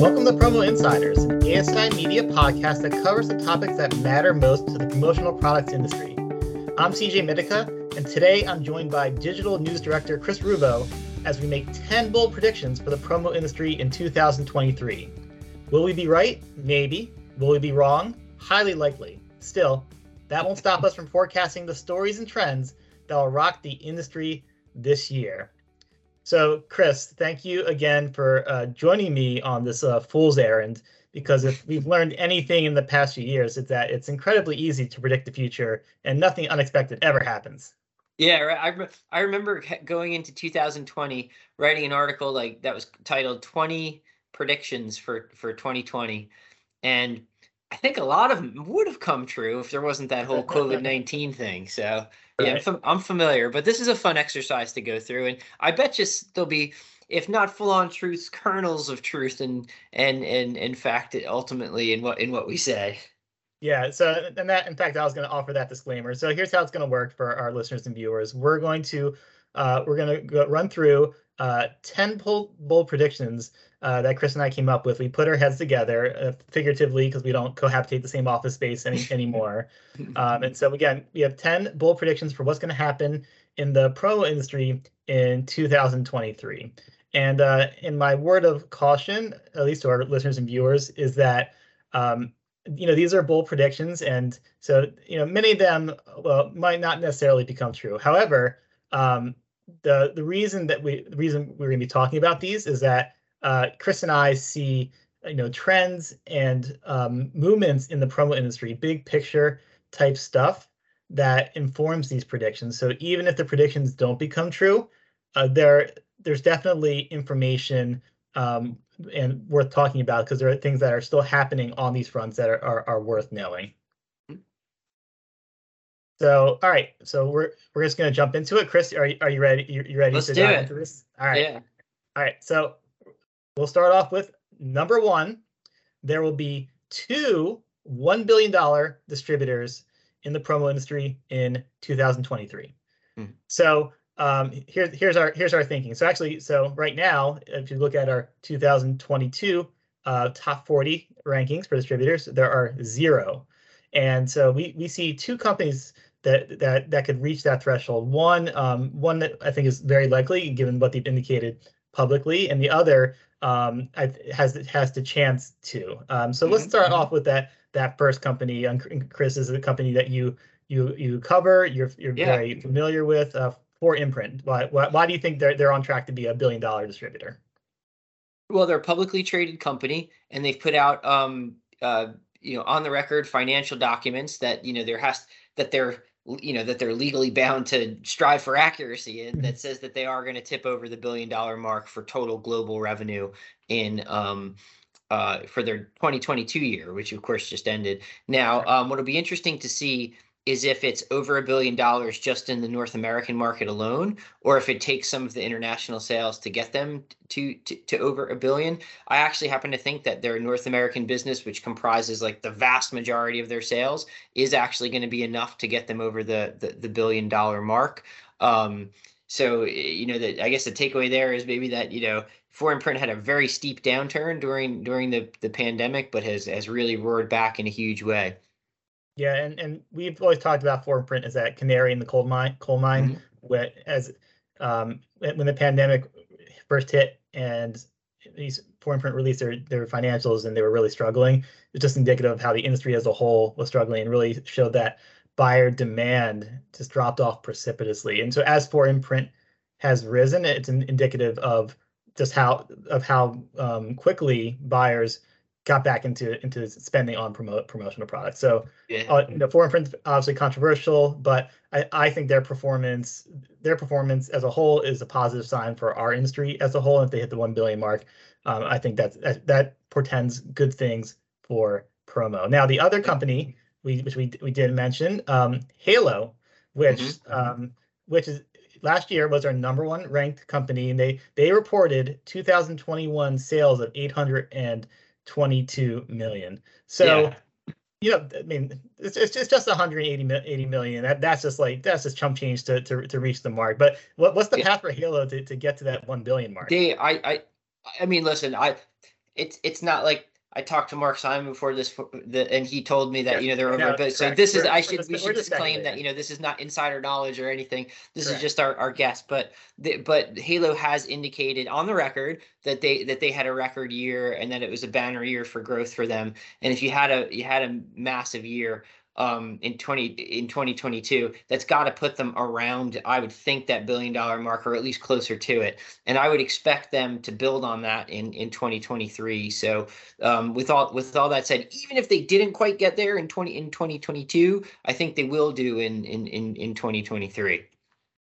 Welcome to Promo Insiders, an ASI media podcast that covers the topics that matter most to the promotional products industry. I'm CJ Mittica, and today I'm joined by digital news director Chris Ruvo as we make 10 bold predictions for the promo industry in 2023. Will we be right? Maybe. Will we be wrong? Highly likely. Still, that won't stop us from forecasting the stories and trends that will rock the industry this year. So, Chris, thank you again for uh, joining me on this uh, fool's errand. Because if we've learned anything in the past few years, it's that it's incredibly easy to predict the future, and nothing unexpected ever happens. Yeah, I re- I remember going into 2020 writing an article like that was titled 20 predictions for for 2020 and I think a lot of them would have come true if there wasn't that whole COVID 19 thing. So yeah, I'm, fam- I'm familiar, but this is a fun exercise to go through, and I bet you there'll be, if not full on truths, kernels of truth, and and and in fact, ultimately in what in what we say. Yeah. So and that, in fact, I was going to offer that disclaimer. So here's how it's going to work for our listeners and viewers. We're going to uh, we're going to run through uh, 10 bold, bold predictions uh, that Chris and I came up with. We put our heads together uh, figuratively because we don't cohabitate the same office space any, anymore. Um, and so again, we have 10 bold predictions for what's going to happen in the pro industry in 2023. And uh, in my word of caution, at least to our listeners and viewers, is that um, you know these are bold predictions, and so you know many of them well might not necessarily become true. However, um, the the reason that we the reason we're going to be talking about these is that uh, Chris and I see you know trends and um, movements in the promo industry, big picture type stuff that informs these predictions. So even if the predictions don't become true, uh, there there's definitely information um, and worth talking about because there are things that are still happening on these fronts that are, are, are worth knowing. So, all right. So we're we're just gonna jump into it. Chris, are you are you ready? You, you ready Let's to do dive it. into this? All right. Yeah. All right. So we'll start off with number one. There will be two one billion dollar distributors in the promo industry in 2023. Hmm. So um, here's here's our here's our thinking. So actually, so right now, if you look at our 2022 uh, top 40 rankings for distributors, there are zero, and so we we see two companies that that that could reach that threshold. One um, one that I think is very likely, given what they've indicated publicly, and the other um, has has the chance to. Um, so let's Mhm, start mhm. off with that that first company. Um, Chris is a company that you you you cover. You're you're Yeah. very familiar with. Uh, 4imprint, why, why why do you think they're they're on track to be a billion dollar distributor? Well, they're a publicly traded company, and they've put out, um, uh, you know, on the record financial documents that you know there has that they're you know that they're legally bound to strive for accuracy, and that says that they are going to tip over the billion dollar mark for total global revenue in um, uh, for their 2022 year, which of course just ended. Now, um, what'll be interesting to see is if it's over a billion dollars just in the North American market alone, or if it takes some of the international sales to get them to, to to over a billion. I actually happen to think that their North American business, which comprises like the vast majority of their sales, is actually going to be enough to get them over the the, the billion dollar mark. Um, so you know that I guess the takeaway there is maybe that you know 4imprint had a very steep downturn during during the the pandemic, but has has really roared back in a huge way. Yeah, and and we've always talked about 4imprint as that canary in the coal mine. Coal mine, Mhm. where as um, when when the pandemic first hit and these 4imprint released their their financials and they were really struggling. It's just indicative of how the industry as a whole was struggling and really showed that buyer demand just dropped off precipitously. And so as 4imprint has risen, it's indicative of just how of how um, quickly buyers got back into into spending on promote promotional products. So Yeah. uh, you know, 4imprint's obviously controversial, but I, I think their performance, their performance as a whole is a positive sign for our industry as a whole. And if they hit the one billion mark, um, I think that's, that that portends good things for promo. Now, the other company we which we we did mention, um, Halo, which Mhm, mhm. um, which is last year was our number one ranked company, and they they reported 2021 sales of 822 million. So Yeah. you know, I mean, it's it's just, just 180 80 million. That that's just like that's just chump change to to, to reach the mark. But what, what's the Yeah. path for Halo to, to get to that one billion mark? They, I, I, I mean, listen, I, it's it's not like I talked to Mark Simon before this, the, and he told me that Yes, you know there were no, but so this is We're- I should we should just disclaim that you know this is not insider knowledge or anything. This Correct. is just our, our guess, but the, but Halo has indicated on the record that they that they had a record year and that it was a banner year for growth for them. And if you had a you had a massive year um in 20 in 2022 that's got to put them around i would think that billion dollar mark or at least closer to it and i would expect them to build on that in in 2023 so um with all with all that said even if they didn't quite get there in 20 in 2022 i think they will do in in in, in 2023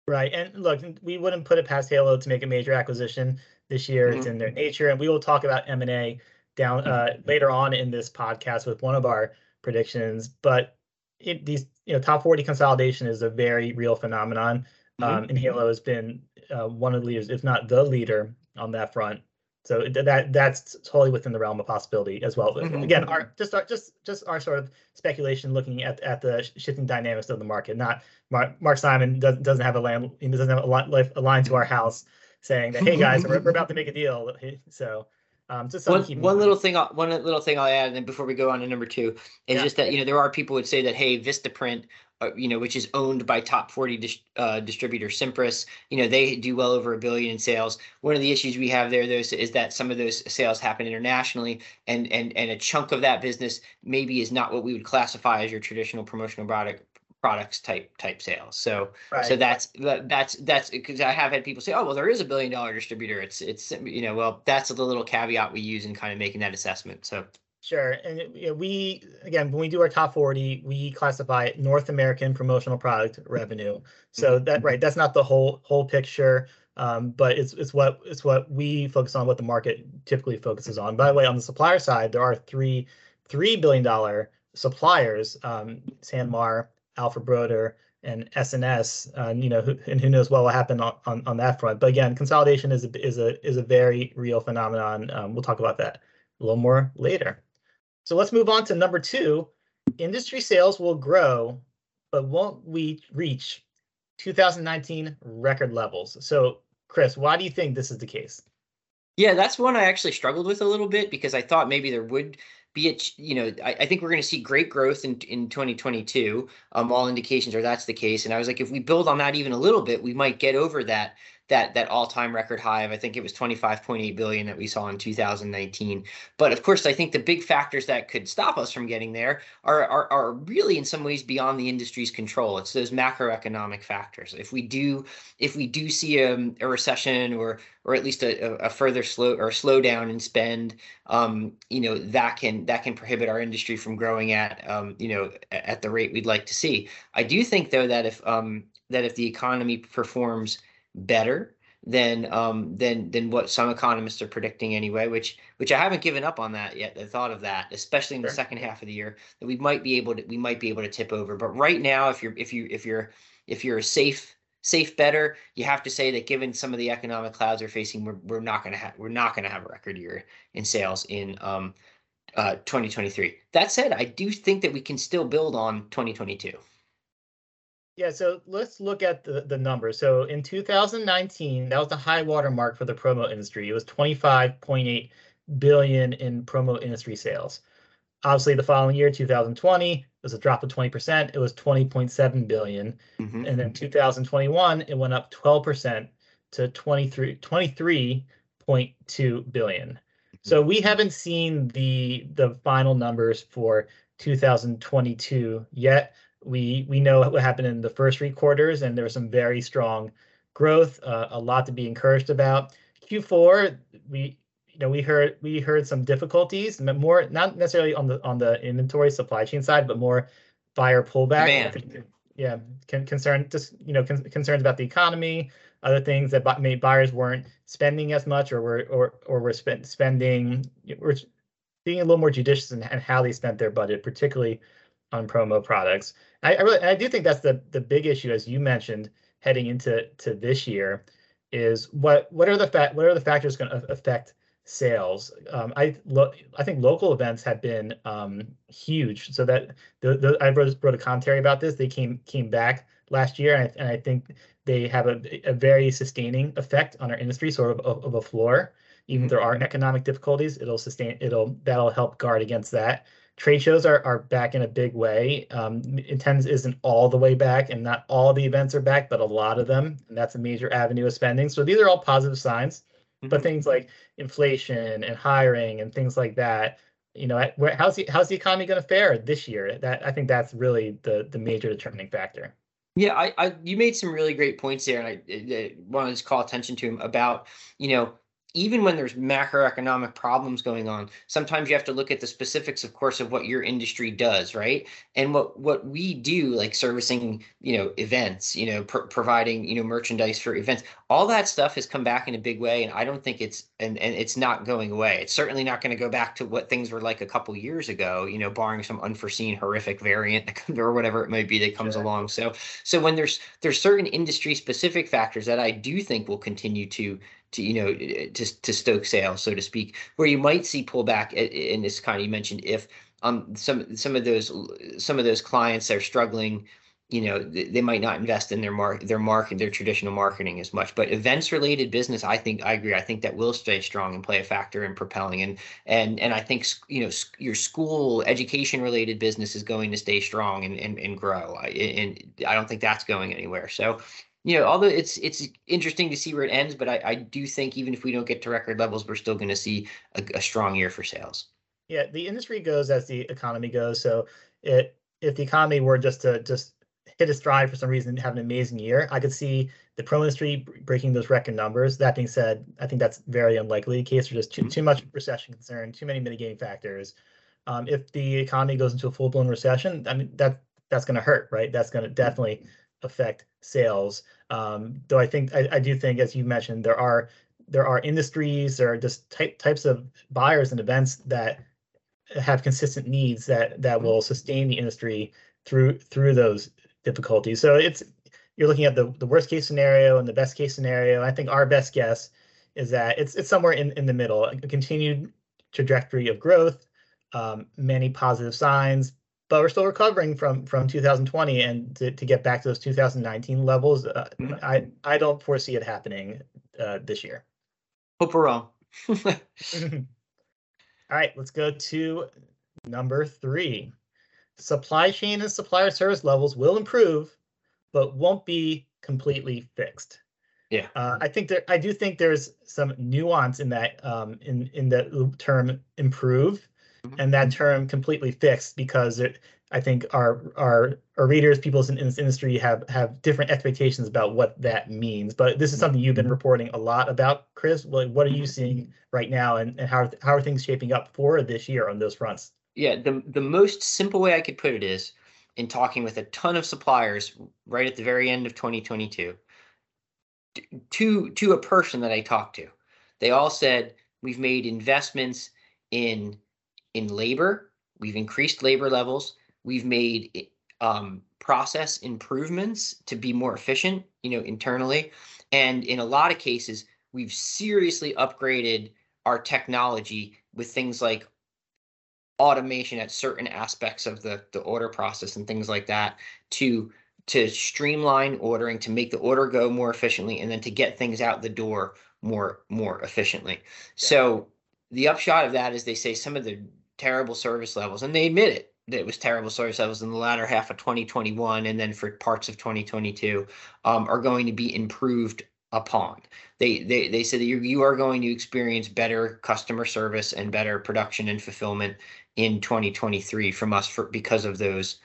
Right. And look, we wouldn't put it past Halo to make a major acquisition this year. It's Mhm. in their nature. And we will talk about M&A down uh, later on in this podcast with one of our predictions. But it, these, you know, top 40 consolidation is a very real phenomenon. Um, and Halo has been uh, one of the leaders, if not the leader on that front. So that that's totally within the realm of possibility as well. Mhm. Again, our just our just just our sort of speculation looking at at the shifting dynamics of the market. Not Mark Mark Simon doesn't doesn't have a land he doesn't have a line to our house saying that hey guys we're, we're about to make a deal. So um, one, to keep in one little thing I'll, one little thing I'll add, and then before we go on to number two, is Yeah. just that you know there are people would say that hey, Vistaprint, uh, you know, which is owned by top forty dis- uh, distributor Cimpress, you know, they do well over a billion in sales. One of the issues we have there, though, is- is that some of those sales happen internationally, and and and a chunk of that business maybe is not what we would classify as your traditional promotional product products type type sales. So so that's that's that's because I have had people say, oh well, there is a billion dollar distributor. It's it's you know well that's the little caveat we use in kind of making that assessment. So Sure. And it- you know, we, again, when we do our top 40, we classify North American promotional product revenue. So Mm-hmm. that, right, that's not the whole, whole picture. Um, but it's, it's what, it's what we focus on, what the market typically focuses on. By the way, on the supplier side, there are three, $3 billion suppliers, um, Sanmar, Alpha Broder, and S&S, uh, you know, who, and who knows what will happen on, on, on that front. But again, consolidation is a, is a, is a very real phenomenon. Um, we'll talk about that a little more later. So let's move on to number two. Industry sales will grow, but won't we reach 2019 record levels? So, Chris, why do you think this is the case? yeah, that's one I actually struggled with a little bit because I thought maybe there would be it you know I, I think we're going to see great growth in in 2022. Um, all indications are that's the case, and I was like, if we build on that even a little bit, we might get over that that that all-time record high of I think it was 25.8 billion that we saw in 2019. But of course, I think the big factors that could stop us from getting there are are, are really in some ways beyond the industry's control. It's those macroeconomic factors. If we do if we do see a, a recession or or at least a, a, further slow or slowdown in spend, um, you know that can that can prohibit our industry from growing at um, you know at the rate we'd like to see. I do think though that if um, that if the economy performs better than um than than what some economists are predicting anyway which which i haven't given up on that yet the thought of that especially in the Sure. second half of the year that we might be able to we might be able to tip over. But right now if you're if you if you're if you're a safe safe better you have to say that given some of the economic clouds we're facing we're, we're not going to have we're not going to have a record year in sales in um uh 2023 that said i do think that we can still build on 2022 Yeah, so let's look at the, the numbers. So in 2019, that was the high water mark for the promo industry. It was 25.8 billion in promo industry sales. Obviously, the following year, 2020, was a drop of 20%. It was 20.7 billion. Mhm. And then 2021, it went up 12% to 23 23.2 billion. So we haven't seen the the final numbers for 2022 yet. We we know what happened in the first three quarters, and there was some very strong growth, uh, a lot to be encouraged about. Q4, we you know we heard we heard some difficulties, more not necessarily on the on the inventory supply chain side, but more buyer pullback. Think, Yeah, con- concern just you know con- concerns about the economy, other things that bu- maybe buyers weren't spending as much, or were or or were spend, spending were being a little more judicious in, in how they spent their budget, particularly on promo products. I, I really I do think that's the the big issue, as you mentioned, heading into to this year, is what what are the fa- what are the factors going to affect sales? Um, I lo- I think local events have been um, huge. So that the, the I wrote, wrote a commentary about this. They came came back last year, and I, and I think they have a, a very sustaining effect on our industry, sort of of, of a floor. even if there are economic difficulties, it'll sustain. It'll that'll help guard against that. Trade shows are are back in a big way. Um, Attendance isn't all the way back, and not all the events are back, but a lot of them, and that's a major avenue of spending. So these are all positive signs. But Mhm. things like inflation and hiring and things like that, you know, at- where, how's the how's the economy going to fare this year? That I think that's really the the major determining factor. Yeah, I, I you made some really great points there, and I, I, I wanted to just call attention to him about you know even when there's macroeconomic problems going on, sometimes you have to look at the specifics, of course, of what your industry does, right? And what what we do, like servicing, you know, events, you know, pr- providing, you know, merchandise for events, all that stuff has come back in a big way, and I don't think it's and and it's not going away. It's certainly not going to go back to what things were like a couple years ago, you know, barring some unforeseen horrific variant or whatever it might be that comes Sure. along. So so when there's there's certain industry specific factors that I do think will continue to to you know to to stoke sales, so to speak, where you might see pullback in this kind of you mentioned if um some some of those some of those clients are struggling you know they, they might not invest in their mark their market their traditional marketing as much. But events related business i think i agree i think that will stay strong and play a factor in propelling. And and and i think you know your school education related business is going to stay strong and and, and grow. I, and i don't think that's going anywhere. So you know although it's it's interesting to see where it ends but i, I do think even if we don't get to record levels we're still going to see a, a strong year for sales Yeah, the industry goes as the economy goes. So it if the economy were just to just hit a stride for some reason and have an amazing year, I could see the pro industry breaking those record numbers. That being said, I think that's very unlikely the case. There's just too, Mhm. too much recession concern, too many mitigating factors. Um, if the economy goes into a full blown recession, I mean that that's going to hurt, right? That's going to definitely affect sales. Um, though I think I, I do think, as you mentioned, there are there are industries, there are just type, types of buyers and events that have consistent needs that that will sustain the industry through through those difficulties. So it's you're looking at the the worst case scenario and the best case scenario. I think our best guess is that it's it's somewhere in in the middle, a continued trajectory of growth, um, many positive signs, but we're still recovering from from 2020 and to, to get back to those 2019 levels. Uh, Mhm. I I don't foresee it happening uh, this year. hope we're wrong All right, let's go to number three. Supply chain and supplier service levels will improve, but won't be completely fixed. Yeah. Uh, I think there, I do think there's some nuance in that, um, in in the term improve. And that term completely fixed because it, I think our our our readers, people in, this industry have have different expectations about what that means. But this is something you've been reporting a lot about, Chris. What what are you seeing right now, and, and how how are things shaping up for this year on those fronts? Yeah, the the most simple way I could put it is in talking with a ton of suppliers right at the very end of 2022 to to a person that I talked to. They all said we've made investments in in labor, we've increased labor levels, we've made um, process improvements to be more efficient, you know, internally, and in a lot of cases, we've seriously upgraded our technology with things like automation at certain aspects of the the order process and things like that to to streamline ordering to make the order go more efficiently and then to get things out the door more more efficiently. So the upshot of that is they say some of the terrible service levels and they admit it that it was terrible service levels in the latter half of 2021 and then for parts of 2022 um, are going to be improved upon they they, they said that you, you are going to experience better customer service and better production and fulfillment in 2023 from us for because of those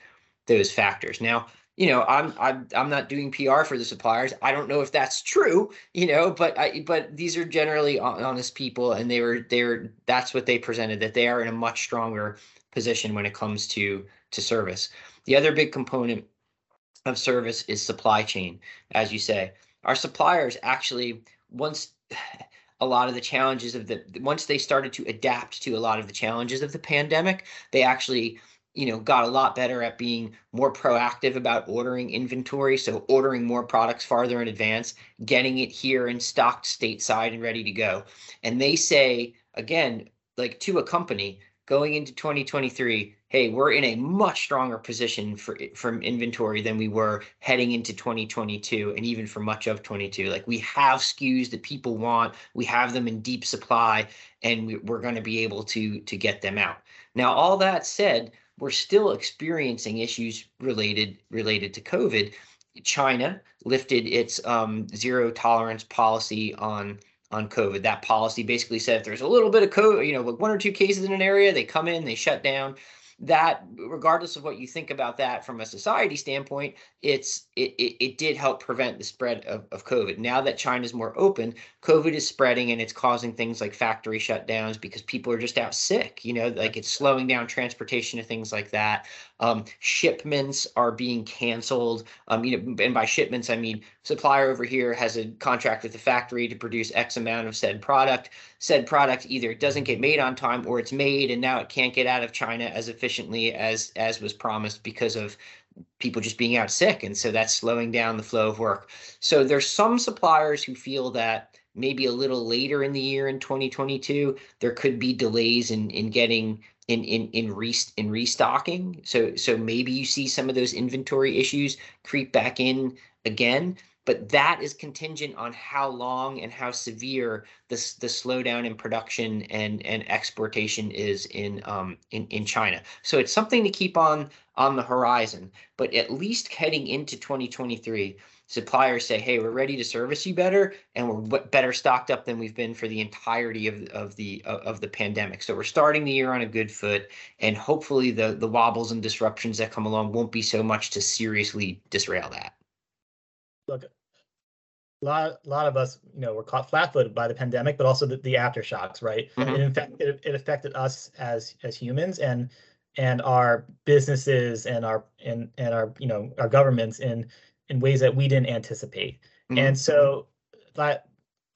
those factors. Now, you know, I'm I'm I'm not doing PR for the suppliers. I don't know if that's true, you know, but I but these are generally honest people and they were they're that's what they presented that they are in a much stronger position when it comes to to service. The other big component of service is supply chain, as you say. Our suppliers actually once a lot of the challenges of the once they started to adapt to a lot of the challenges of the pandemic, they actually you know got a lot better at being more proactive about ordering inventory so ordering more products farther in advance getting it here and stocked stateside and ready to go and they say again like to a company going into 2023 hey, we're in a much stronger position for from inventory than we were heading into 2022 and even for much of 22. Like we have SKUs that people want, we have them in deep supply, and we, we're going to be able to to get them out. Now, all that said, we're still experiencing issues related related to COVID. China lifted its um, zero tolerance policy on on COVID. That policy basically said if there's a little bit of COVID, you know, like one or two cases in an area, they come in, they shut down that regardless of what you think about that from a society standpoint it's it, it, it did help prevent the spread of, of covid. Now that china's more open covid is spreading and it's causing things like factory shutdowns because people are just out sick you know like it's slowing down transportation and things like that um, shipments are being canceled. Um, you know and by shipments i mean supplier over here has a contract with the factory to produce x amount of said product. Said product either doesn't get made on time or it's made and now it can't get out of china as efficiently as as was promised because of people just being out sick. And so that's slowing down the flow of work. So there's some suppliers who feel that maybe a little later in the year in 2022 there could be delays in in getting in in in, re, in restocking so so maybe you see some of those inventory issues creep back in again but that is contingent on how long and how severe this the slowdown in production and and exportation is in um in in China. So it's something to keep on on the horizon. But at least heading into 2023, suppliers say, "Hey, we're ready to service you better, and we're better stocked up than we've been for the entirety of of the of the pandemic." So we're starting the year on a good foot, and hopefully the the wobbles and disruptions that come along won't be so much to seriously disrail that. Look, a lot, a lot of us, you know, were caught flat-footed by the pandemic, but also the, the aftershocks, right? Mm-hmm. It, in fact, it, it affected us as as humans and and our businesses and our and and our you know our governments in in ways that we didn't anticipate. Mm-hmm. And so that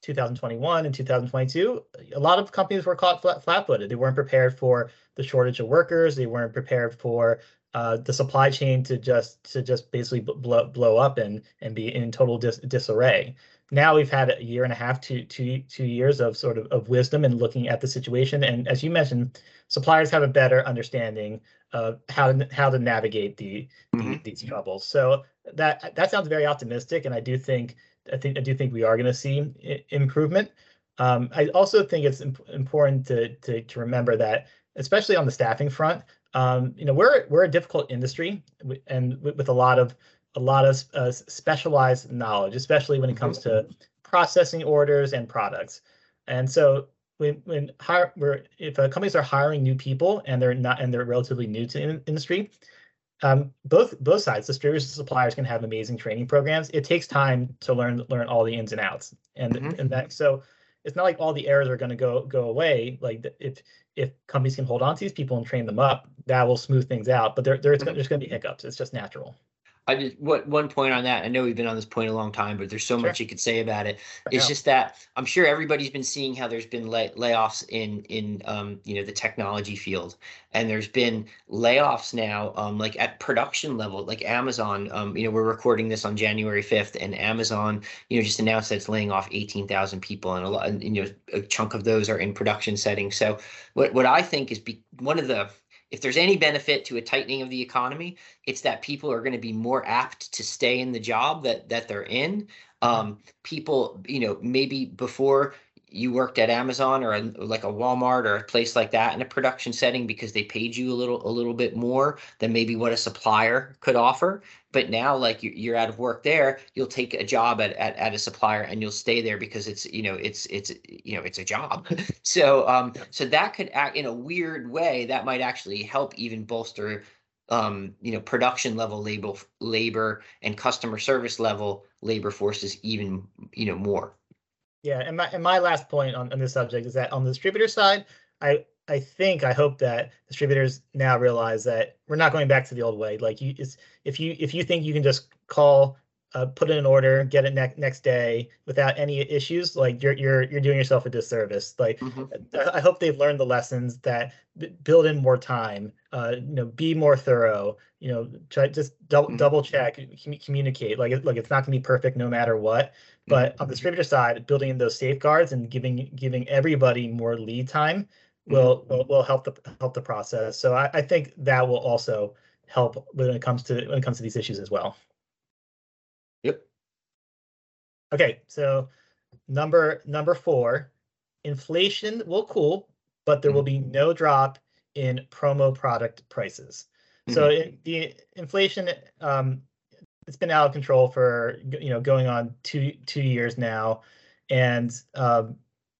2021 and 2022, a lot of companies were caught flat, flat-footed. They weren't prepared for the shortage of workers. They weren't prepared for uh, the supply chain to just to just basically blow blow up and and be in total dis- disarray. Now we've had a year and a half to two two years of sort of of wisdom and looking at the situation. And as you mentioned, suppliers have a better understanding of how to how to navigate the, mm-hmm. the these troubles. So that that sounds very optimistic, and I do think I think I do think we are going to see I- improvement. Um, I also think it's imp- important to, to to remember that, especially on the staffing front, um, you know, we're we're a difficult industry and with, a lot of a lot of uh, specialized knowledge, especially when it comes to mm-hmm. processing orders and products. And so when when hire, we're, if uh, companies are hiring new people and they're not and they're relatively new to the industry, um, both both sides, distributors and suppliers, can have amazing training programs. It takes time to learn learn all the ins and outs, and mm-hmm. and that so it's not like all the errors are going to go go away. Like if if companies can hold on to these people and train them up, that will smooth things out. But there, there's, mm-hmm. there's going to be hiccups. It's just natural. I just what one point on that. I know we've been on this point a long time, but there's so sure. much you could say about it. It's just that I'm sure everybody's been seeing how there's been lay, layoffs in in um, you know the technology field, and there's been layoffs now um, like at production level, like Amazon. Um, you know, we're recording this on January 5th, and Amazon, you know, just announced that it's laying off 18,000 people, and a lot, you know, a chunk of those are in production settings. So what what I think is be, one of the if there's any benefit to a tightening of the economy, it's that people are going to be more apt to stay in the job that that they're in. Um, people, you know, maybe before you worked at Amazon or a, like a Walmart or a place like that in a production setting because they paid you a little a little bit more than maybe what a supplier could offer. But now, like you're out of work there, you'll take a job at, at, at a supplier and you'll stay there because it's you know it's it's you know it's a job. so um so that could act in a weird way that might actually help even bolster um, you know, production level labor, labor and customer service level labor forces even, you know, more. Yeah, and my and my last point on, on this subject is that on the distributor side, I I think I hope that distributors now realize that we're not going back to the old way. Like you, if you if you think you can just call, uh, put in an order, get it next next day without any issues, like you're you're you're doing yourself a disservice. Like mm-hmm. I hope they've learned the lessons that build in more time, uh, you know, be more thorough, you know, try just double mm-hmm. double check, communicate. Like look, it's not gonna be perfect no matter what. But on the distributor side, building in those safeguards and giving giving everybody more lead time will will, will help the help the process. So I, I think that will also help when it comes to when it comes to these issues as well. Okay, so number number four, inflation will cool, but there will be no drop in promo product prices. So it, the inflation, um, it's been out of control for you know going on two two years now, and um,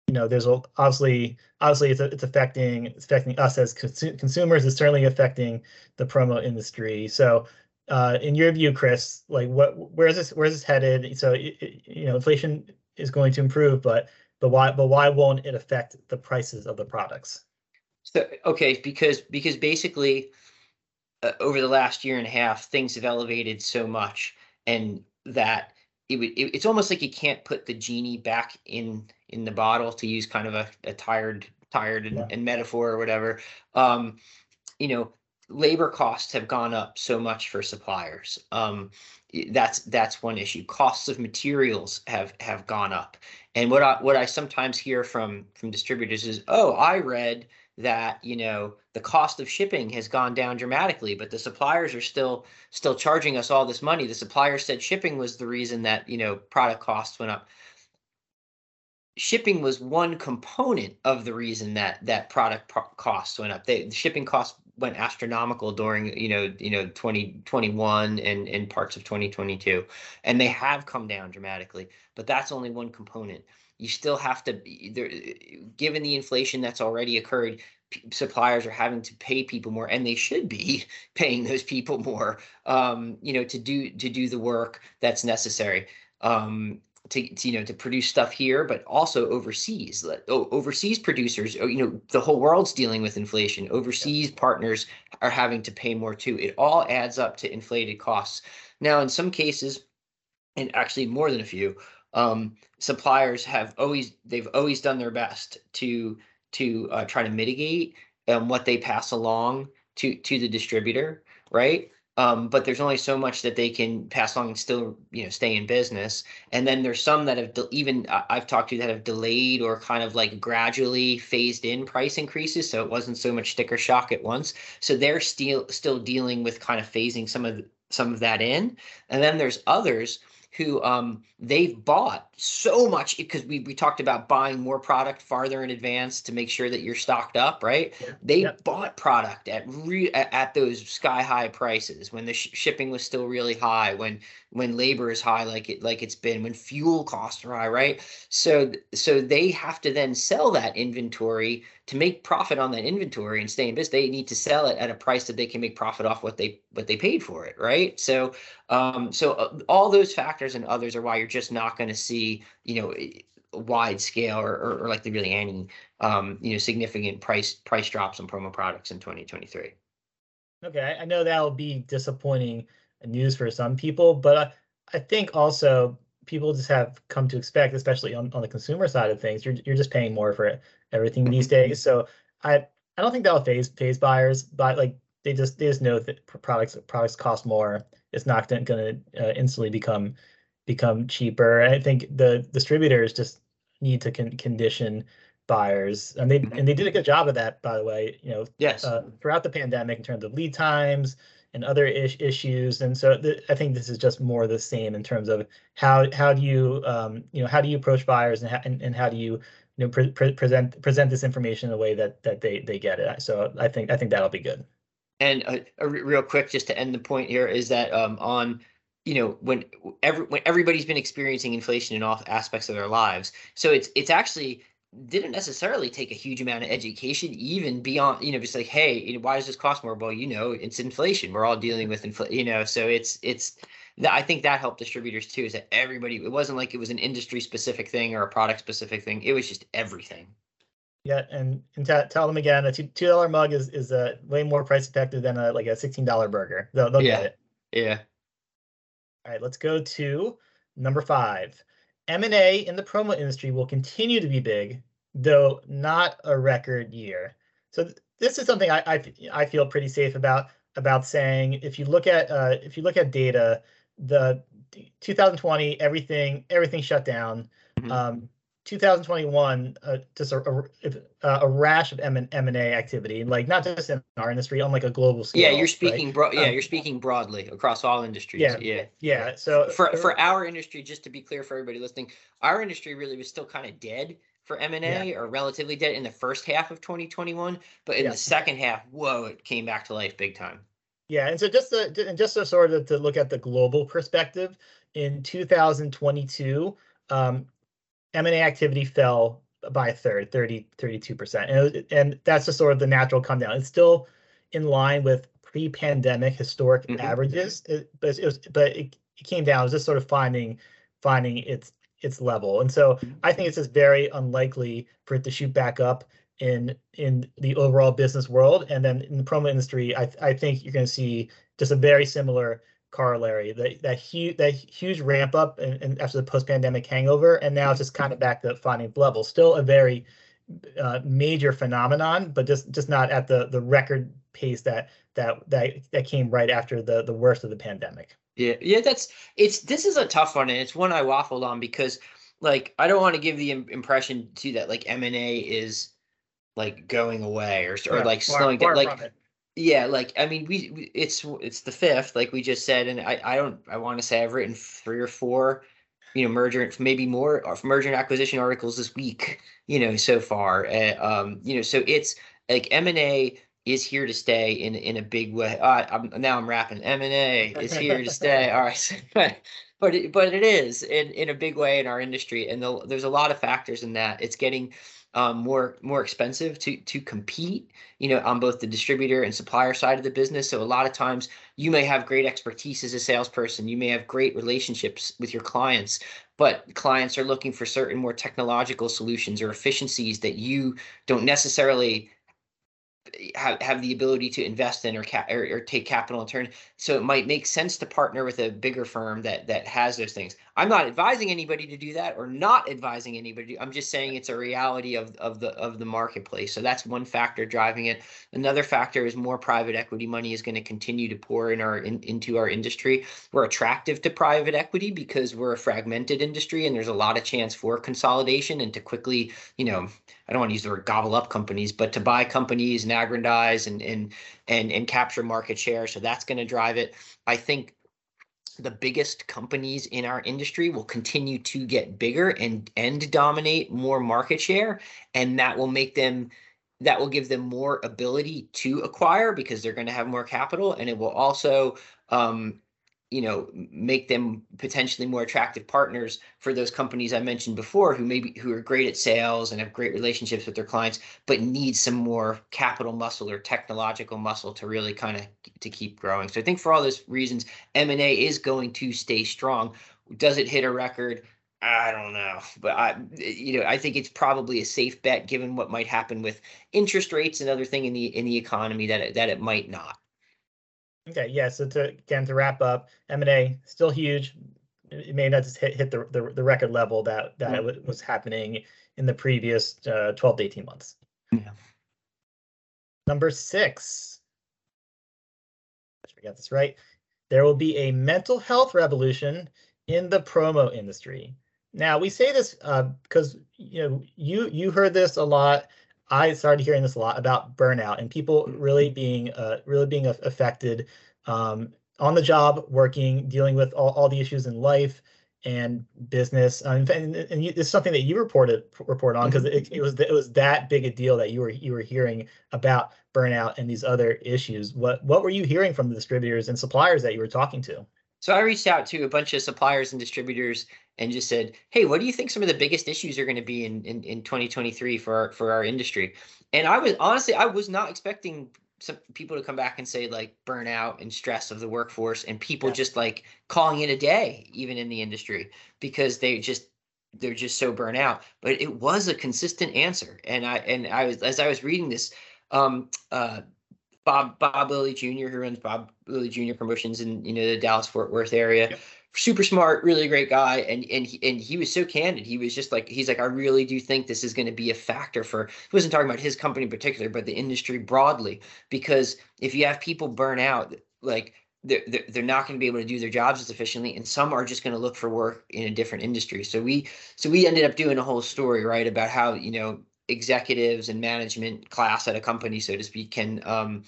you know there's obviously obviously it's it's affecting it's affecting us as consu- consumers. It's certainly affecting the promo industry. So uh, in your view, Chris, like what where is this where is this headed? So it, it- you know inflation is going to improve, but but why but why won't it affect the prices of the products? So okay, because because basically, uh, over the last year and a half, things have elevated so much, and that it would it, it's almost like you can't put the genie back in in the bottle to use kind of a, a tired tired and, Yeah. and metaphor or whatever. Um, you know, labor costs have gone up so much for suppliers. Um, that's that's one issue. Costs of materials have have gone up, and what I what I sometimes hear from from distributors is, oh, I read that you know the cost of shipping has gone down dramatically but the suppliers are still still charging us all this money the supplier said shipping was the reason that you know product costs went up shipping was one component of the reason that that product pro- costs went up they, the shipping costs went astronomical during you know you know 2021 and and parts of 2022 and they have come down dramatically but that's only one component. You still have to there given the inflation that's already occurred suppliers are having to pay people more and they should be paying those people more um, you know to do to do the work that's necessary. Um, to, to, you know to produce stuff here but also overseas Let- o- overseas producers oh, you know the whole world's dealing with inflation. Overseas partners are having to pay more too. It all adds up to inflated costs. Now in some cases and actually more than a few um, suppliers have always they've always done their best to to uh, try to mitigate um, what they pass along to to the distributor right um, but there's only so much that they can pass along and still you know stay in business. And then there's some that have de- even I- i've talked to that have delayed or kind of like gradually phased in price increases so it wasn't so much sticker shock at once. So they're still still dealing with kind of phasing some of some of that in. And then there's others who um they've bought so much because we we talked about buying more product farther in advance to make sure that you're stocked up right they Yep. bought product at re at, those sky high prices when the sh- shipping was still really high when when labor is high like it like it's been when fuel costs are high right? So so they have to then sell that inventory to make profit on that inventory and stay in business. They need to sell it at a price that they can make profit off what they what they paid for it right? So um so uh, all those factors and others are why you're just not going to see you know wide scale or, or, or like the really any um you know significant price price drops on promo products in 2023 Okay, I know that'll be disappointing news for some people, but I, I think also people just have come to expect, especially on, on the consumer side of things, you're you're just paying more for everything these days. So I I don't think that'll phase phase buyers, but like they just they just know that products products cost more. It's not going to uh, instantly become become cheaper. I think the distributors just need to con- condition buyers, and they Mhm. and they did a good job of that, by the way. You know, yes uh, throughout the pandemic in terms of lead times and other issues. And so th- I think this is just more the same in terms of how how do you um, you know how do you approach buyers and how, and, and how do you you know pre- pre- present present this information in a way that that they they get it. So I think I think that'll be good. And uh, real quick, just to end the point here, is that um, on you know when every when everybody's been experiencing inflation in all aspects of their lives, so it's it's actually didn't necessarily take a huge amount of education, even beyond you know just like hey, you know, why does this cost more? Well, you know, it's inflation. We're all dealing with inflation, you know, so it's it's. I think that helped distributors too. Is that everybody? It wasn't like it was an industry specific thing or a product specific thing. It was just everything. Yeah, and and t- tell them again, a two two dollar mug is is a way more price effective than a like a sixteen dollar burger. They'll they'll Yeah. get it. Yeah. All right, let's go to number five. M&A in the promo industry will continue to be big, though not a record year. So th- this is something I I feel pretty safe about about saying if you look at uh, if you look at data, the 2020 everything everything shut down. Mhm. Um, 2021, uh, just a, a, a, rash of M and A activity, like not just in our industry, on like a global scale. Yeah, you're speaking right? broad. Yeah, um, you're speaking broadly across all industries. Yeah, yeah, yeah. So for for our industry, just to be clear for everybody listening, our industry really was still kind of dead for M and A, or relatively dead in the first half of 2021, but in yeah. the second half, whoa, it came back to life big time. Yeah, and so just to, and just to sort of to look at the global perspective, in 2022, um, M&A activity fell by a third, 30, 32%. And, was, and that's just sort of the natural come down. It's still in line with pre-pandemic historic mm-hmm. averages, it, but it was, but it, it came down. It was just sort of finding finding its its level. And so. I think it's just very unlikely for it to shoot back up in in the overall business world. And then in the promo industry, I I think you're going to see just a very similar corollary that that huge that huge ramp up and, and after the post pandemic hangover, and now it's just kind of back to finding level. Still a very uh, major phenomenon, but just just not at the the record pace that that that that came right after the the worst of the pandemic. Yeah, yeah, that's it's this is a tough one, and it's one I waffled on because like I don't want to give the impression to that like M and A is like going away or or yeah, like slowing down. Like yeah, like I mean, we, we, it's it's the fifth, like we just said, and I I don't I want to say I've written three or four, you know, merger maybe more uh, merger and acquisition articles this week, you know, so far. Uh, um, you know, so it's like M and A is here to stay in in a big way. Uh, I'm, now I'm rapping. M and A is here to stay. All right, but it, but it is in in a big way in our industry, and the, there's a lot of factors in that. It's getting um, more more expensive to to compete you know on both the distributor and supplier side of the business so a lot of times you may have great expertise as a salesperson you may have great relationships with your clients but clients are looking for certain more technological solutions or efficiencies that you don't necessarily have, have the ability to invest in or, or, or take capital in turn. So it might make sense to partner with a bigger firm that that has those things. I'm not advising anybody to do that or not advising anybody. I'm just saying it's a reality of, of the of the marketplace. So that's one factor driving it. Another factor is more private equity money is going to continue to pour in our in, into our industry. We're attractive to private equity because we're a fragmented industry and there's a lot of chance for consolidation and to quickly, you know, I don't want to use the word gobble up companies, but to buy companies and aggrandize and and and and capture market share. So that's going to drive it. I think the biggest companies in our industry will continue to get bigger and and dominate more market share and that will make them that will give them more ability to acquire because they're going to have more capital and it will also um, you know make them potentially more attractive partners for those companies i mentioned before who maybe who are great at sales and have great relationships with their clients but need some more capital muscle or technological muscle to really kind of to keep growing. So i think for all those reasons m&a is going to stay strong. Does it hit a record? I don't know, but I, eh, you know, I think it's probably a safe bet given what might happen with interest rates and other thing in the in the economy that it, that it might not. Okay, yeah. So to again to wrap up, M and A still huge. It may not just hit, hit the, the, the record level that that mm-hmm. was happening in the previous uh, 12 to 18 months. Yeah. Number six. We got this right. There will be a mental health revolution in the promo industry. Now we say this uh, because you know you you heard this a lot I started hearing this a lot about burnout and people really mm-hmm. being uh, really being affected um, on the job, working, dealing with all, all the issues in life and business. Um, and, and you, it's something that you reported report on because it, it, was it was that big a deal that you were you were hearing about burnout and these other issues. What what were you hearing from the distributors and suppliers that you were talking to? So I reached out to a bunch of suppliers and distributors and just said, "Hey, what do you think some of the biggest issues are going to be in, in in 2023 for our, for our industry?" And I was honestly, I was not expecting some people to come back and say like burnout and stress of the workforce, and people yeah. just like calling it a day, even in the industry, because they just they're just so burnt out. But it was a consistent answer, and I and I was as I was reading this, um, uh, Bob Bob Lilly Jr., who runs Bob Lilly Jr. Promotions in you know the Dallas Fort Worth area. Yep. Super smart, really great guy, and and he, and he was so candid. He was just like he's like I really do think this is going to be a factor for. He wasn't talking about his company in particular, but the industry broadly. Because if you have people burn out, like they're, they're, they're not going to be able to do their jobs as efficiently and some are just going to look for work in a different industry so we so we ended up doing a whole story right about how you know executives and management class at a company so to speak can um,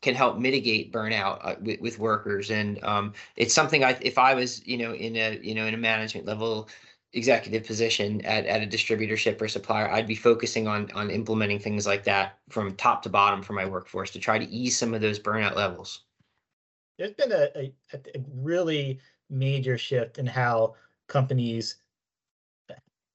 can help mitigate burnout uh, with, with workers. And um, it's something i if i was you know in a you know in a management level executive position at, at a distributorship or supplier i'd be focusing on on implementing things like that from top to bottom for my workforce to try to ease some of those burnout levels. There's been a, a, a really major shift in how companies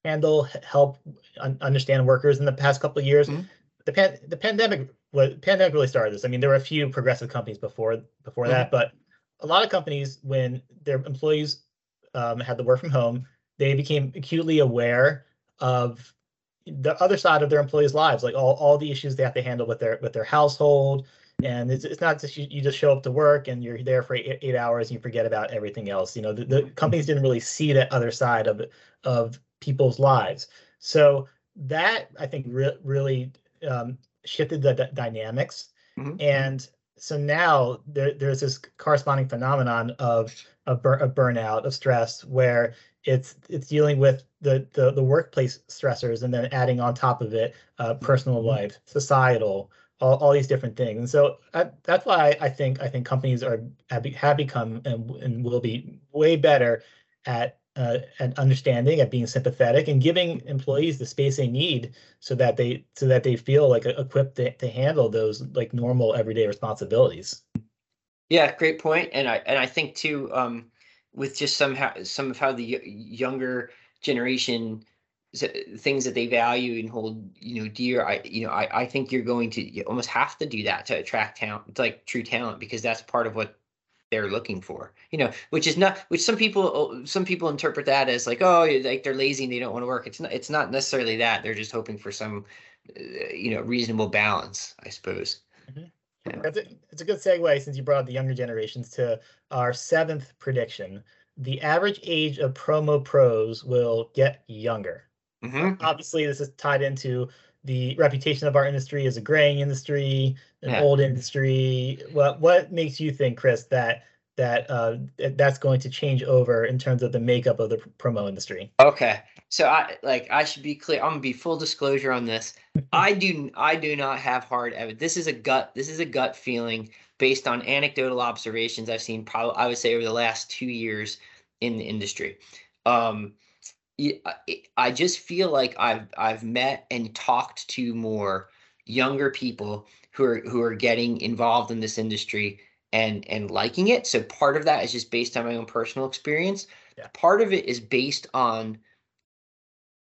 handle help un, understand workers in the past couple of years. Mm-hmm. The pan, the pandemic was pandemic really started this. I mean, there were a few progressive companies before before mm-hmm. that, but a lot of companies when their employees um, had to work from home, they became acutely aware of the other side of their employees' lives, like all, all the issues they have to handle with their with their household, and it's, it's not just you, you just show up to work and you're there for eight, eight hours and you forget about everything else you know the, the companies didn't really see that other side of of people's lives so that i think re- really um, shifted the d- dynamics mm-hmm. and so now there, there's this corresponding phenomenon of of, bur- of burnout of stress where it's it's dealing with the, the the workplace stressors and then adding on top of it uh, personal mm-hmm. life societal all, all these different things. And so I, that's why I think I think companies are have, have become and, and will be way better at uh, at understanding, at being sympathetic, and giving employees the space they need so that they so that they feel like equipped to, to handle those like normal everyday responsibilities. Yeah, great point. And I and I think too, um, with just somehow some of how the younger generation things that they value and hold you know dear i you know i, I think you're going to you almost have to do that to attract talent like true talent because that's part of what they're looking for you know which is not which some people some people interpret that as like oh like they're lazy and they don't want to work it's not it's not necessarily that they're just hoping for some uh, you know reasonable balance i suppose mm-hmm. yeah. it's, a, it's a good segue since you brought the younger generations to our seventh prediction the average age of promo pros will get younger Mm-hmm. Obviously, this is tied into the reputation of our industry as a graying industry, an yeah. old industry. What what makes you think, Chris, that that uh, that's going to change over in terms of the makeup of the promo industry? Okay, so I like I should be clear. I'm gonna be full disclosure on this. I do I do not have hard evidence. This is a gut. This is a gut feeling based on anecdotal observations I've seen. Probably I would say over the last two years in the industry. Um, Uh, I just feel like I've I've met and talked to more younger people who are who are getting involved in this industry and and liking it. So part of that is just based on my own personal experience. Yeah. Part of it is based on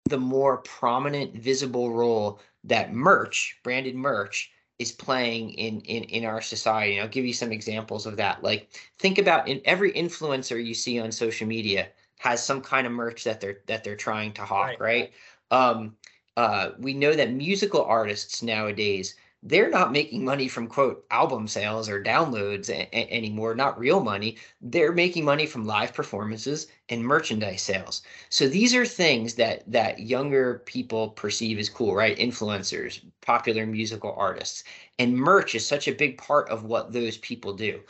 the more prominent visible role that merch, branded merch is playing in in in our society. And I'll give you some examples of that. Like think about in every influencer you see on social media has some kind of merch that they're that they're trying to hawk, right? right? Um, uh, we know that musical artists nowadays they're not making money from quote album sales or downloads a- a- anymore not real money. They're making money from live performances and merchandise sales. So these are things that that younger people perceive as cool right? Influencers popular musical artists. And merch is such a big part of what those people do.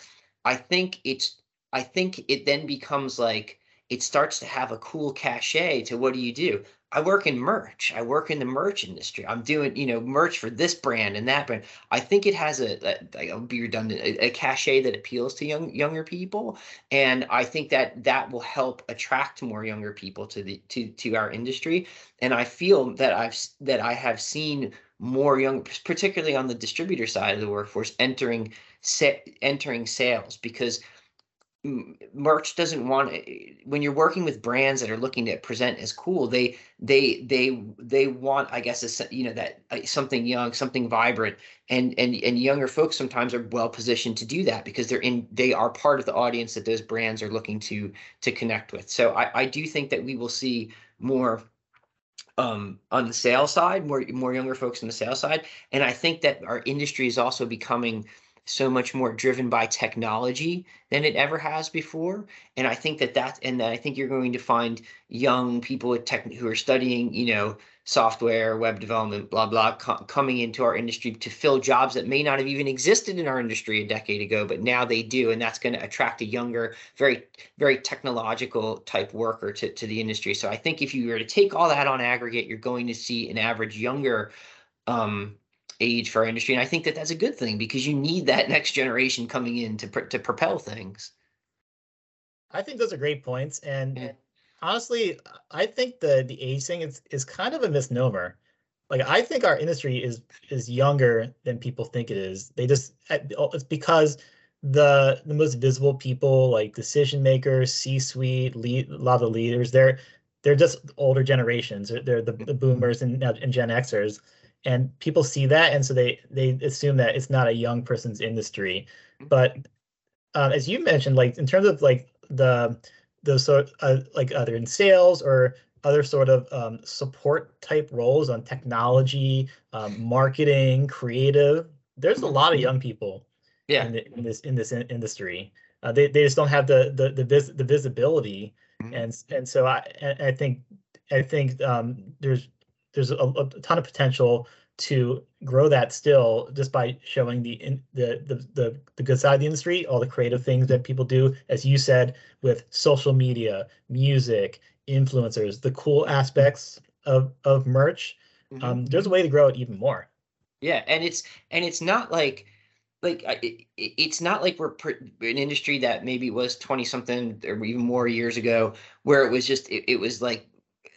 I think it's i think it then becomes like it starts to have a cool cachet to what do you do? I work in merch. I work in the merch industry. I'm doing, you know, merch for this brand and that brand. I think it has a, I'll be redundant, a, a cachet that appeals to young younger people, and I think that that will help attract more younger people to the to to our industry. And I feel that I've that I have seen more young, particularly on the distributor side of the workforce, entering set entering sales because merch doesn't want when you're working with brands that are looking to present as cool they they they they want i guess a, you know that uh, something young something vibrant and and and younger folks sometimes are well positioned to do that because they're in they are part of the audience that those brands are looking to to connect with. So i i do think that we will see more um, on the sales side more more younger folks on the sales side and i think that our industry is also becoming so much more driven by technology than it ever has before. And I think that that, and that I think you're going to find young people with tech who are studying, you know, software, web development, blah, blah, co- coming into our industry to fill jobs that may not have even existed in our industry a decade ago, but now they do. And that's going to attract a younger, very, very technological type worker to, to the industry. So I think if you were to take all that on aggregate, you're going to see an average younger um, age for our industry. And I think that that's a good thing because you need that next generation coming in to, to propel things. I think those are great points. And yeah honestly, I think the the age thing is is kind of a misnomer. Like I think our industry is is younger than people think it is. They just oh, it's because the the most visible people like decision makers, C-suite, lead, a lot of the leaders, they're they're just older generations. They're, they're the, mm-hmm. the boomers and, and Gen Xers, and people see that, and so they they assume that it's not a young person's industry. Mm-hmm. But um, as you mentioned, like in terms of like the those sort uh, like either in sales or other sort of um, support type roles on technology, um, marketing, creative. There's a lot of young people yeah. in, the, in this in this in industry. Uh, they, they just don't have the the the, vis- the visibility, mm-hmm. and and so I I think I think um, there's there's a, a ton of potential to grow that still just by showing the in, the, the the the good side of the industry, all the creative things that people do, as you said, with social media, music, influencers, the cool aspects of of merch. Mm-hmm. Um, there's a way to grow it even more. Yeah, and it's and it's not like like it, it's not like we're an industry that maybe was 20 something or even more years ago where it was just it, it was like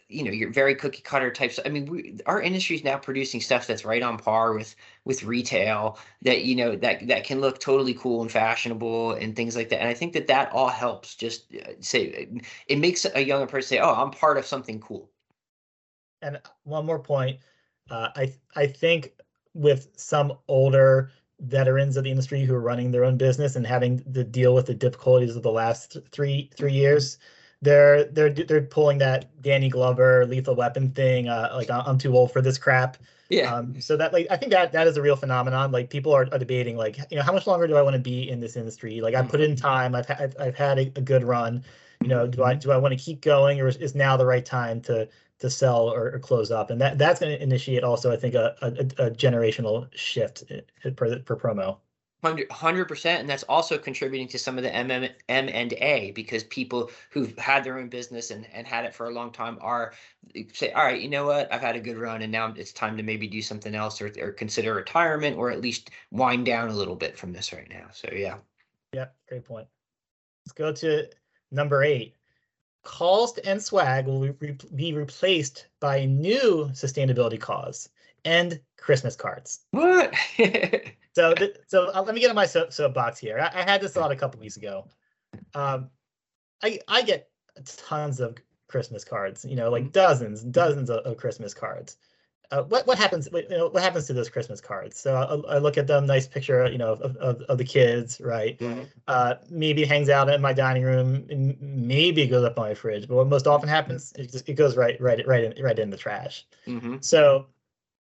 you know your very cookie cutter types. I mean we, our industry is now producing stuff that's right on par with with retail that you know that that can look totally cool and fashionable and things like that. And i think that that all helps just uh, say it makes a younger person say oh i'm part of something cool. And one more point uh, i i think with some older veterans of the industry who are running their own business and having to deal with the difficulties of the last three three years they're they're they're pulling that Danny Glover lethal weapon thing. Uh, like I'm too old for this crap. Yeah. Um, so that like I think that that is a real phenomenon. Like people are, are debating like you know how much longer do I want to be in this industry? Like I put in mm-hmm. time. I've had I've had a, a good run. You know, do I do I want to keep going or is, is now the right time to to sell or, or close up? And that that's going to initiate also I think a, a, a generational shift for for promo. Hundred percent, and that's also contributing to some of the M M and A because people who've had their own business and, and had it for a long time are say, all right, you know what, I've had a good run, and now it's time to maybe do something else or, or consider retirement or at least wind down a little bit from this right now. So yeah. Yeah, great point. Let's go to number eight. Calls to end swag will be replaced by a new sustainability cause and Christmas cards. What? so th- so uh, let me get on my soap, soapbox here. I, I, had this thought a couple weeks ago. Um, I I get tons of Christmas cards. You know, like mm-hmm. dozens, dozens of, of Christmas cards. Uh, what what happens? You know, what happens to those Christmas cards? So I, I look at them, nice picture, you know, of, of, of the kids, right? Mm-hmm. Uh, maybe hangs out in my dining room, and maybe it goes up on my fridge. But what most often happens, it just it goes right right right in right in the trash. Mm-hmm. So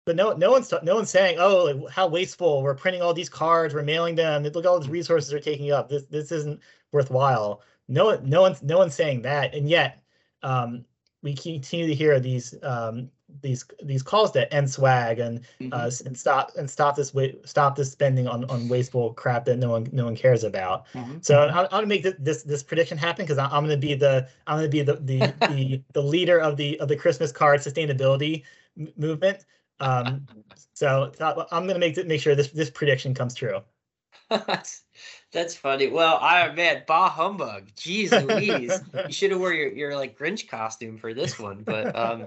but no, no one's no one's saying, "Oh, how wasteful! We're printing all these cards, we're mailing them. Look, all these resources are taking up. This this isn't worthwhile." No, no one's no one's saying that, and yet um, we continue to hear these um, these these calls to end swag and uh, mm-hmm. uh, and stop and stop this stop this spending on on wasteful crap that no one no one cares about. Mm-hmm. So I'm, I'm gonna make this this, this prediction happen because I'm, gonna be the I'm gonna be the the the, the leader of the of the Christmas card sustainability movement. Um, so I'm going to make make sure this this prediction comes true. that's funny. Well, I man, bah humbug. Jeez Louise, you should have wore your your like Grinch costume for this one. But um,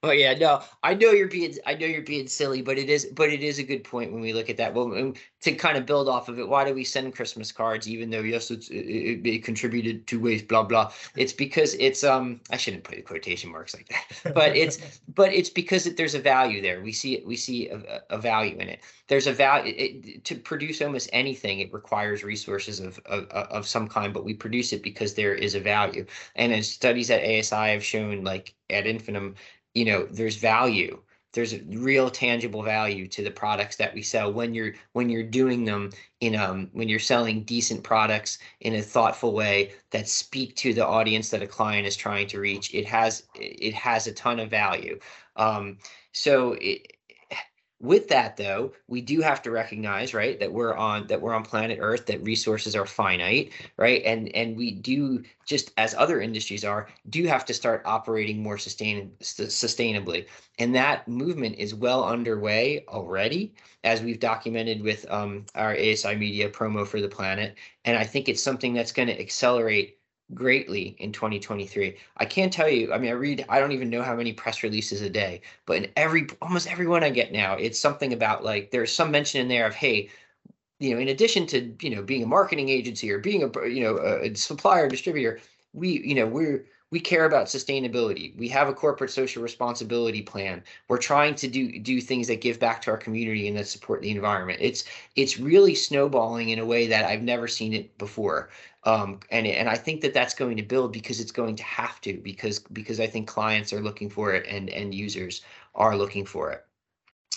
but yeah, no, I know you're being I know you're being silly, but it is but it is a good point when we look at that. Well, to kind of build off of it, why do we send Christmas cards even though yes, it, it contributed to waste, blah blah. It's because it's um I shouldn't put the quotation marks like that, but it's but it's because it, there's a value there. We see it. We see a, a value in it. There's a value to produce almost anything. It requires resources of, of of some kind, but we produce it because there is a value. And as studies at ASI have shown, like ad infinitum, you know there's value. There's real tangible value to the products that we sell when you're when you're doing them in um when you're selling decent products in a thoughtful way that speak to the audience that a client is trying to reach. It has it has a ton of value. Um so it, with that though we do have to recognize right that we're on that we're on planet earth that resources are finite right? And and we do just as other industries are do have to start operating more sustain sustainably. And that movement is well underway already as we've documented with um, our asi media promo for the planet. And i think it's something that's going to accelerate greatly in 2023. I can't tell you, I mean, I read, I don't even know how many press releases a day, but in every, almost every one I get now, it's something about like, there's some mention in there of, hey, you know, in addition to, you know, being a marketing agency or being a, you know, a supplier, distributor, we, you know, we're, we care about sustainability. We have a corporate social responsibility plan. We're trying to do do things that give back to our community and that support the environment. It's it's really snowballing in a way that I've never seen it before. Um, and and I think that that's going to build because it's going to have to because because I think clients are looking for it and end users are looking for it.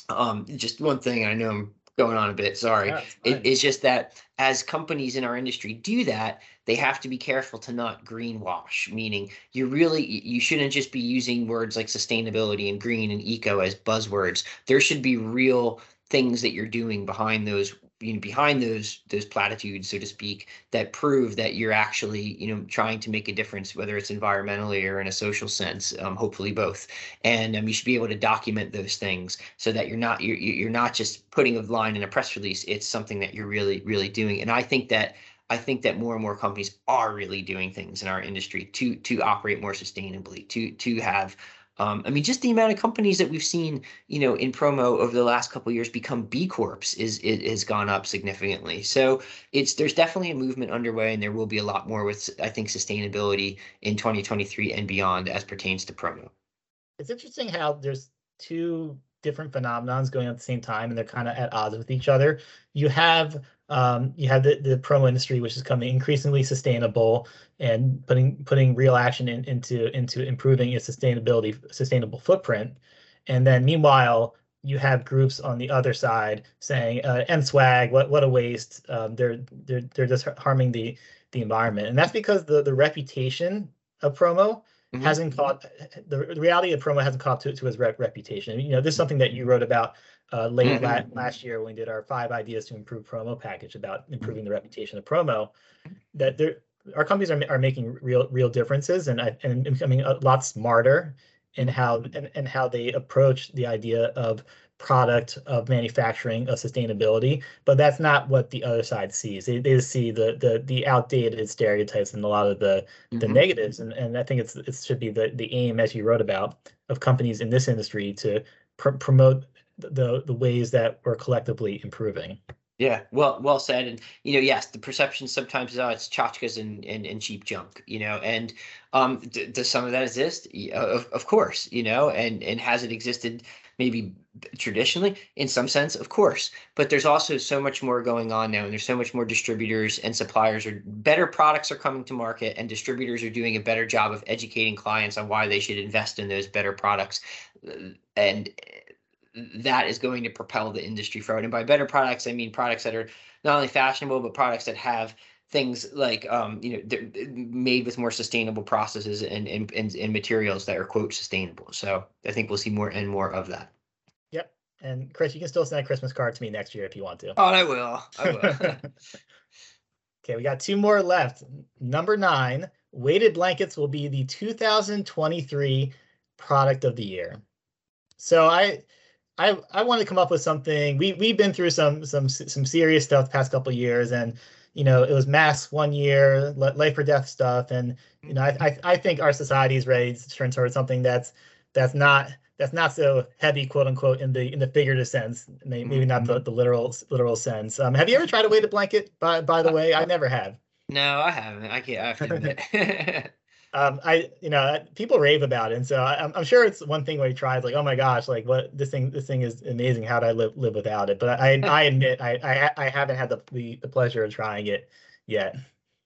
Um, just one thing I know I'm going on a bit. Sorry. Yeah, it, it's just that as companies in our industry do that, they have to be careful to not greenwash. Meaning, you really you shouldn't just be using words like sustainability and green and eco as buzzwords. There should be real things that you're doing behind those you know behind those those platitudes so to speak that prove that you're actually you know trying to make a difference whether it's environmentally or in a social sense um, hopefully both. And um, you should be able to document those things so that you're not you're, you're not just putting a line in a press release. It's something that you're really really doing. And i think that I think that more and more companies are really doing things in our industry to to operate more sustainably, to to have um, I mean, just the amount of companies that we've seen, you know, in promo over the last couple years become B Corps is, is has gone up significantly. So it's there's definitely a movement underway, and there will be a lot more with I think sustainability in 2023 and beyond as pertains to promo. It's interesting how there's two different phenomenons going on at the same time, and they're kind of at odds with each other. You have um, you have the, the promo industry, which is becoming increasingly sustainable and putting putting real action in, into into improving its sustainability sustainable footprint. And then meanwhile, you have groups on the other side saying uh, "and swag, what what a waste! Um, they're they're they're just harming the the environment." And that's because the the reputation of promo mm-hmm. hasn't caught the, the reality of promo hasn't caught to, to his rep, reputation. You know, this is something that you wrote about uh, late mm-hmm. la- last year when we did our five ideas to improve promo package about improving the reputation of promo. That there, our companies are, are making real real differences and and becoming a lot smarter in how and, and how they approach the idea of product of manufacturing of sustainability but that's not what the other side sees they, they see the the the outdated stereotypes and a lot of the mm-hmm. the negatives and, and i think it's it should be the the aim as you wrote about of companies in this industry to pr- promote the the ways that we're collectively improving yeah, well, well said. And you know, yes, the perception sometimes is oh, it's tchotchkes and, and and cheap junk. You know, and um, d- does some of that exist? Of, of course, you know, and and has it existed maybe traditionally in some sense of course but there's also so much more going on now and there's so much more distributors and suppliers are better products are coming to market and distributors are doing a better job of educating clients on why they should invest in those better products and that is going to propel the industry forward and by better products i mean products that are not only fashionable but products that have things like um, you know they're made with more sustainable processes and, and and and materials that are quote sustainable. So I think we'll see more and more of that. Yep. And Chris, you can still send a Christmas card to me next year if you want to. Oh, I will. I will. okay, we got two more left. Number nine, weighted blankets will be the 2023 product of the year. So I I I wanted to come up with something. We we've been through some some some serious stuff the past couple years and you know, it was masks one year, life or death stuff, and you know, I, I, I think our society is ready to turn towards something that's that's not that's not so heavy, quote unquote, in the in the figurative sense, maybe, maybe not the, mm-hmm. the literal literal sense. Um, have you ever tried a weighted blanket? By by the way, I never have. No, I haven't. I can't. I have to admit. Um, I you know people rave about it, and so I, am I'm sure it's one thing try, it's like, oh my gosh, like what this thing this thing is amazing. How do I live live without it? But I I admit I I, I haven't had the, the, the pleasure of trying it yet.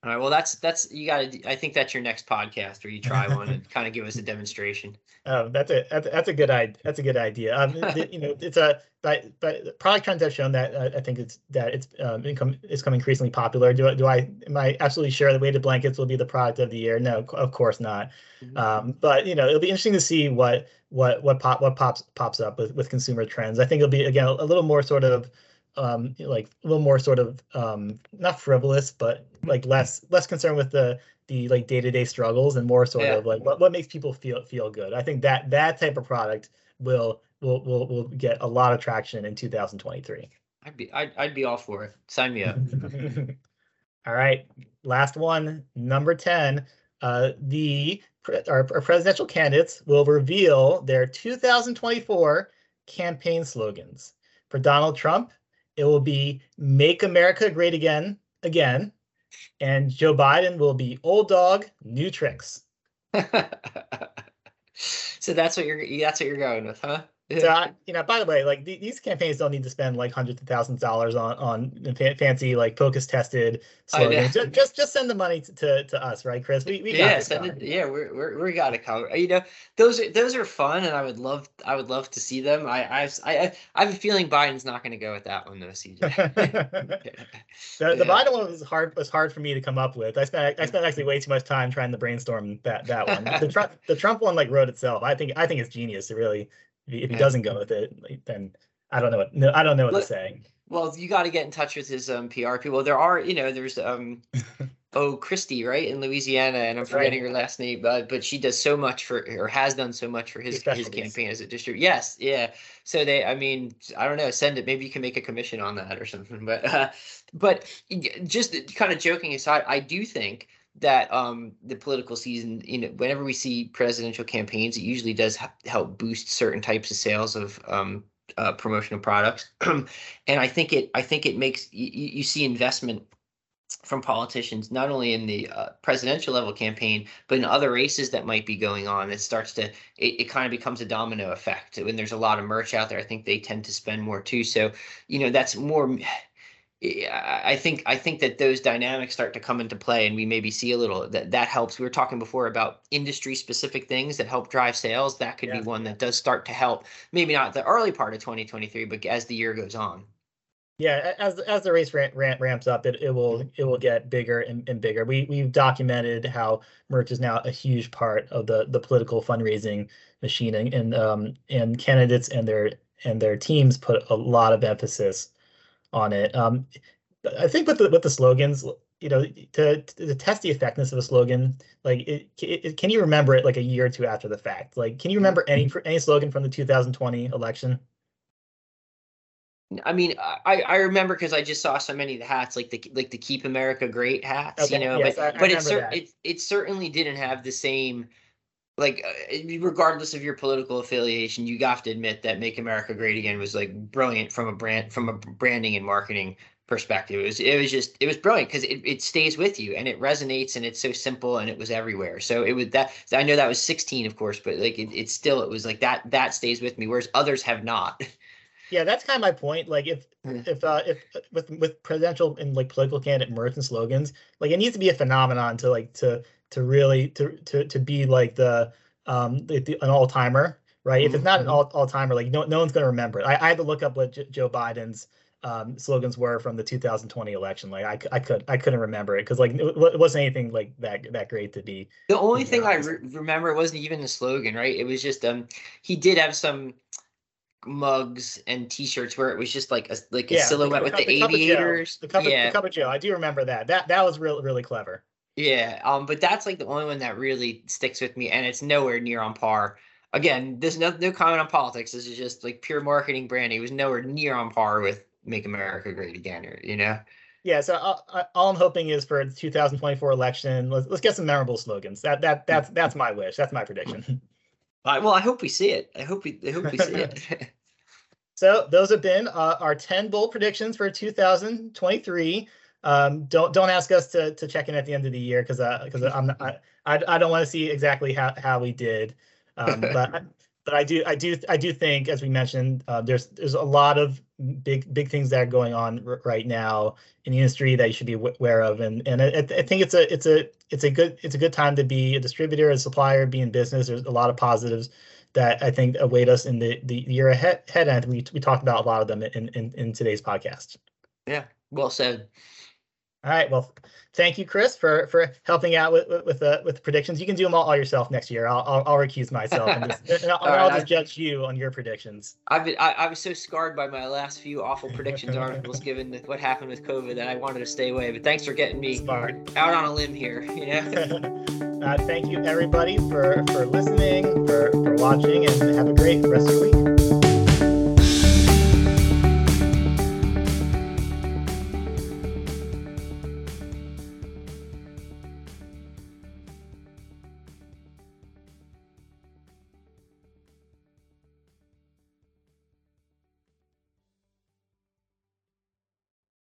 All right. Well, that's that's you got to. I think that's your next podcast where you try one and kind of give us a demonstration. Oh, that's a that's, that's a good idea. That's a good idea. Um, the, you know, it's a but but product trends have shown that uh, I think it's that it's um income is becoming increasingly popular. Do I do I am I absolutely sure that weighted blankets will be the product of the year? No, of course not. Mm-hmm. Um, but you know, it'll be interesting to see what what what pop what pops pops up with with consumer trends. I think it'll be again a little more sort of um, like a little more sort of um, not frivolous, but like less less concerned with the the like day to day struggles and more sort yeah. of like what, what makes people feel feel good. I think that that type of product will will will will get a lot of traction in 2023. I'd be I'd, I'd be all for it. Sign me up. all right, last one, number ten. Uh, the our, our presidential candidates will reveal their 2024 campaign slogans. For Donald Trump, it will be "Make America Great Again." Again, and Joe Biden will be old dog, new tricks. so that's what you're that's what you're going with, huh? So I, you know, by the way, like th- these campaigns don't need to spend like hundreds of thousands of dollars on on fa- fancy like focus tested slogans. Just, just just send the money to, to, to us, right, Chris? We, we yeah, send it, yeah, we're, we're we got to cover. You know, those are those are fun, and I would love I would love to see them. I I I, I have a feeling Biden's not going to go with that one though, CJ. the, the. Biden one was hard was hard for me to come up with. I spent I spent actually way too much time trying to brainstorm that that one. the Trump the Trump one like wrote itself. I think I think it's genius to really if he doesn't go with it, then I don't know what no, I don't know what Look, to say. Well, you got to get in touch with his um, PR people. There are, you know, there's um, oh Christie, right in Louisiana, and I'm That's forgetting right. her last name, but but she does so much for or has done so much for his his campaign as a district. Yes, yeah. So they, I mean, I don't know, send it. Maybe you can make a commission on that or something. But uh, but just kind of joking aside, I do think that um, the political season, you know, whenever we see presidential campaigns, it usually does help boost certain types of sales of um, uh, promotional products. and I think it, I think it makes you, you see investment from politicians, not only in the uh, presidential level campaign, but in other races that might be going on. It starts to, it, it kind of becomes a domino effect. When there's a lot of merch out there, I think they tend to spend more too. So, you know, that's more I think I think that those dynamics start to come into play, and we maybe see a little that that helps. We were talking before about industry specific things that help drive sales. That could yeah. be one that does start to help. Maybe not the early part of 2023, but as the year goes on. Yeah, as as the race ramp, ramp, ramps up, it, it will mm-hmm. it will get bigger and, and bigger. We we've documented how merch is now a huge part of the the political fundraising machine, and, and um and candidates and their and their teams put a lot of emphasis on it. Um, I think with the with the slogans, you know, to, to test the effectiveness of a slogan, like, it, it, can you remember it like a year or two after the fact? Like, can you remember any mm-hmm. any slogan from the 2020 election? I mean, I, I remember because I just saw so many of the hats, like the like the "Keep America Great" hats, okay, you know. Yes, but I, but it, cer- it it certainly didn't have the same like uh, regardless of your political affiliation you have to admit that make america great again was like brilliant from a brand from a branding and marketing perspective. It was it was just it was brilliant because it, it stays with you and it resonates and it's so simple and it was everywhere. So it was that i know that was 16 of course but like it, it still it was like that that stays with me whereas others have not. Yeah that's kind of my point like if if uh if with with presidential and like political candidate merch and slogans like it needs to be a phenomenon to like to to really to to to be like the um the, the, an all timer, right? Mm-hmm. If it's not an mm-hmm. all all timer, like no no one's gonna remember it. I, I had to look up what J- Joe Biden's um, slogans were from the 2020 election. Like I, I could I couldn't remember it because like it, wasn't anything like that that great to be. The only thing I re- remember wasn't even a slogan, right? It was just um he did have some mugs and t-shirts where it was just like a like a yeah, silhouette the, with the, the aviators. The cup, of, yeah. the cup of Joe. I do remember that. That that was really really clever. Yeah, um, but that's like the only one that really sticks with me, and it's nowhere near on par. Again, there's no no comment on politics. This is just like pure marketing branding. It was nowhere near on par with "Make America Great Again," or you know. Yeah, so uh, all I'm hoping is for the 2024 election, let's let's get some memorable slogans. That that that's that's my wish. That's my prediction. well, I hope we see it. I hope we I hope we see it. so those have been uh, our 10 bold predictions for 2023. Um, don't don't ask us to to check in at the end of the year because because uh, I'm not, I I don't want to see exactly how how we did. Um, but but I do, I do, I do think, as we mentioned, uh, there's there's a lot of big big things that are going on r- right now in the industry that you should be aware of, and and I, I think it's a it's a it's a good it's a good time to be a distributor, a supplier, be in business. There's a lot of positives that I think await us in the the year ahead. ahead And we we talked about a lot of them in in, in today's podcast. Yeah, well said. All right. Well, thank you, Chris, for for helping out with with with, uh, with the predictions. You can do them all, all yourself next year. I'll I'll, I'll recuse myself and, just, and I'll, right, I'll just I- judge you on your predictions. I've been, I, I was so scarred by my last few awful predictions articles given what happened with COVID that I wanted to stay away. But thanks for getting me Smart. out on a limb here. You know. uh, thank you, everybody, for for listening, for for watching, and have a great rest of the week.